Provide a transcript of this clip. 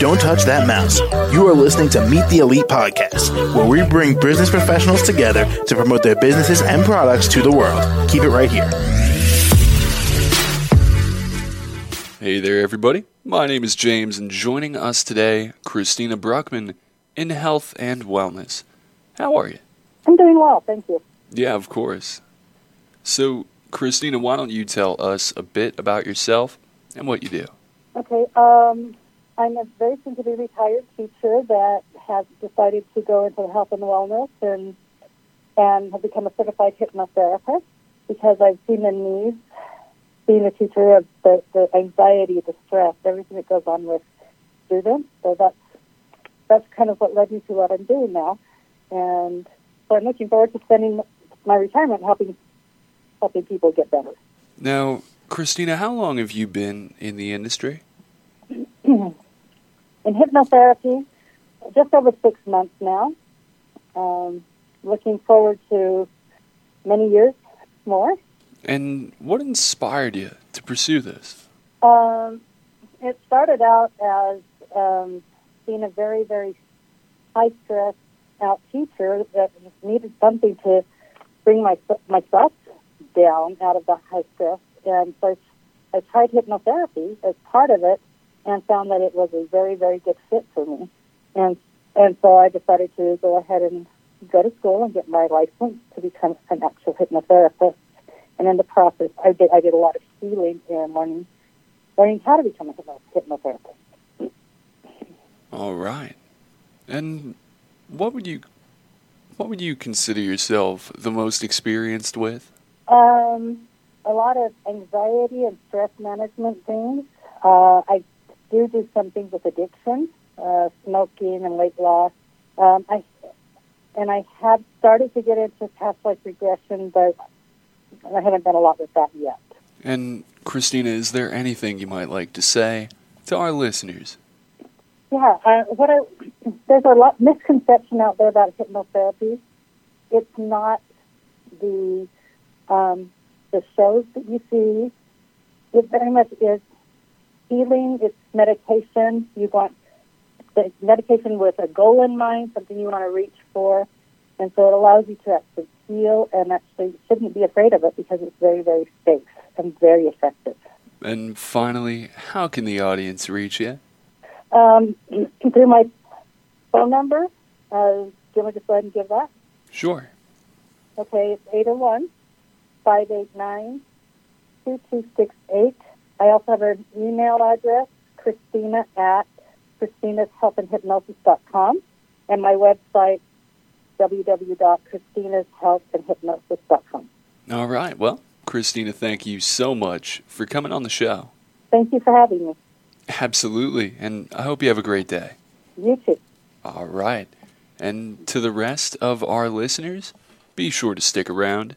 Don't touch that mouse. You are listening to Meet the Elite podcast, where we bring business professionals together to promote their businesses and products to the world. Keep it right here. Hey there, everybody. My name is James, and joining us today, Christina Bruckman in Health and Wellness. How are you? I'm doing well, thank you. Yeah, of course. So, Christina, why don't you tell us a bit about yourself and what you do? Okay, um, I'm a very soon to be retired teacher that has decided to go into health and wellness and and have become a certified hypnotherapist because I've seen the needs, being a teacher of the, the anxiety, the stress, everything that goes on with students. So that's that's kind of what led me to what I'm doing now. And so I'm looking forward to spending my retirement helping helping people get better. Now, Christina, how long have you been in the industry? in hypnotherapy, just over six months now. Um, looking forward to many years more. And what inspired you to pursue this? Um, it started out as um, being a very, very high stress out teacher that needed something to bring my myself down out of the high stress, and so I, tried hypnotherapy as part of it, and found that it was a very, very good fit for me, and and so I decided to go ahead and go to school and get my license to become an actual hypnotherapist. And in the process, I did I did a lot of healing and learning learning how to become a hypnotherapist. All right. And what would you what would you consider yourself the most experienced with? Um, a lot of anxiety and stress management things. Uh, I do do some things with addiction, uh, smoking and weight loss. Um, I and I have started to get into past life regression, but I haven't done a lot with that yet. And Christina, is there anything you might like to say to our listeners? Yeah, uh, what I, there's a lot misconception out there about hypnotherapy. It's not the um, the shows that you see. It very much is healing. It's medication. You want the medication with a goal in mind, something you want to reach for, and so it allows you to actually heal and actually shouldn't be afraid of it because it's very, very safe and very effective. And finally, how can the audience reach you? Um, through my phone number. Uh, do you want to just go ahead and give that? Sure. Okay, it's 801 589 2268. I also have an email address, Christina at christinashealthandhypnosis.com, and my website, www.christinashealthandhypnosis.com. All right. Well, Christina, thank you so much for coming on the show. Thank you for having me. Absolutely. And I hope you have a great day. You too. All right. And to the rest of our listeners, be sure to stick around.